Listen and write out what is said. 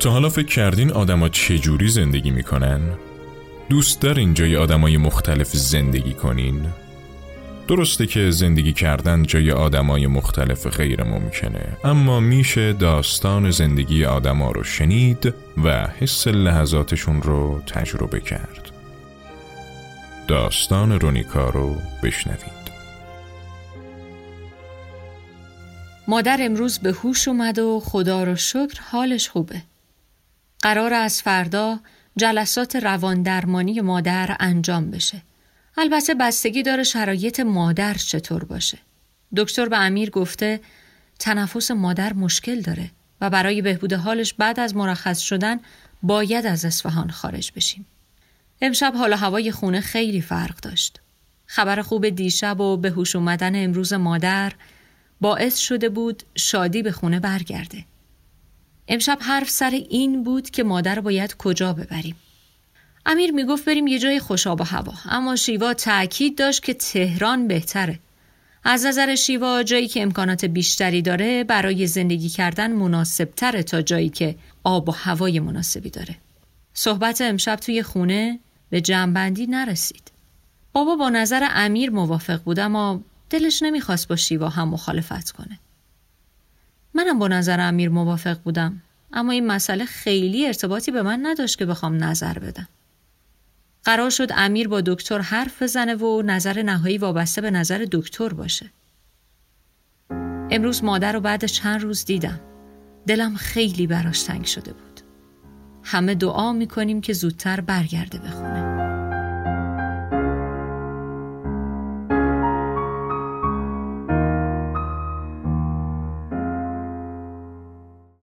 تا حالا فکر کردین آدما چجوری زندگی می‌کنن؟ دوست دارین جای آدمای مختلف زندگی کنین؟ درسته که زندگی کردن جای آدمای مختلف غیر ممکنه اما میشه داستان زندگی آدما رو شنید و حس لحظاتشون رو تجربه کرد داستان رونیکا رو بشنوید مادر امروز به هوش اومد و خدا رو شکر حالش خوبه قرار از فردا جلسات روان درمانی مادر انجام بشه البته بستگی داره شرایط مادر چطور باشه. دکتر به امیر گفته تنفس مادر مشکل داره و برای بهبود حالش بعد از مرخص شدن باید از اصفهان خارج بشیم. امشب حال هوای خونه خیلی فرق داشت. خبر خوب دیشب و به هوش اومدن امروز مادر باعث شده بود شادی به خونه برگرده. امشب حرف سر این بود که مادر باید کجا ببریم. امیر می‌گفت بریم یه جای خوشاب و هوا. اما شیوا تاکید داشت که تهران بهتره. از نظر شیوا جایی که امکانات بیشتری داره برای زندگی کردن مناسب تره تا جایی که آب و هوای مناسبی داره. صحبت امشب توی خونه به جمعبندی نرسید. بابا با نظر امیر موافق بود اما دلش نمی‌خواست با شیوا هم مخالفت کنه. منم با نظر امیر موافق بودم. اما این مسئله خیلی ارتباطی به من نداشت که بخوام نظر بدم قرار شد امیر با دکتر حرف بزنه و نظر نهایی وابسته به نظر دکتر باشه. امروز مادر رو بعد چند روز دیدم. دلم خیلی براش تنگ شده بود. همه دعا می‌کنیم که زودتر برگرده به خونه.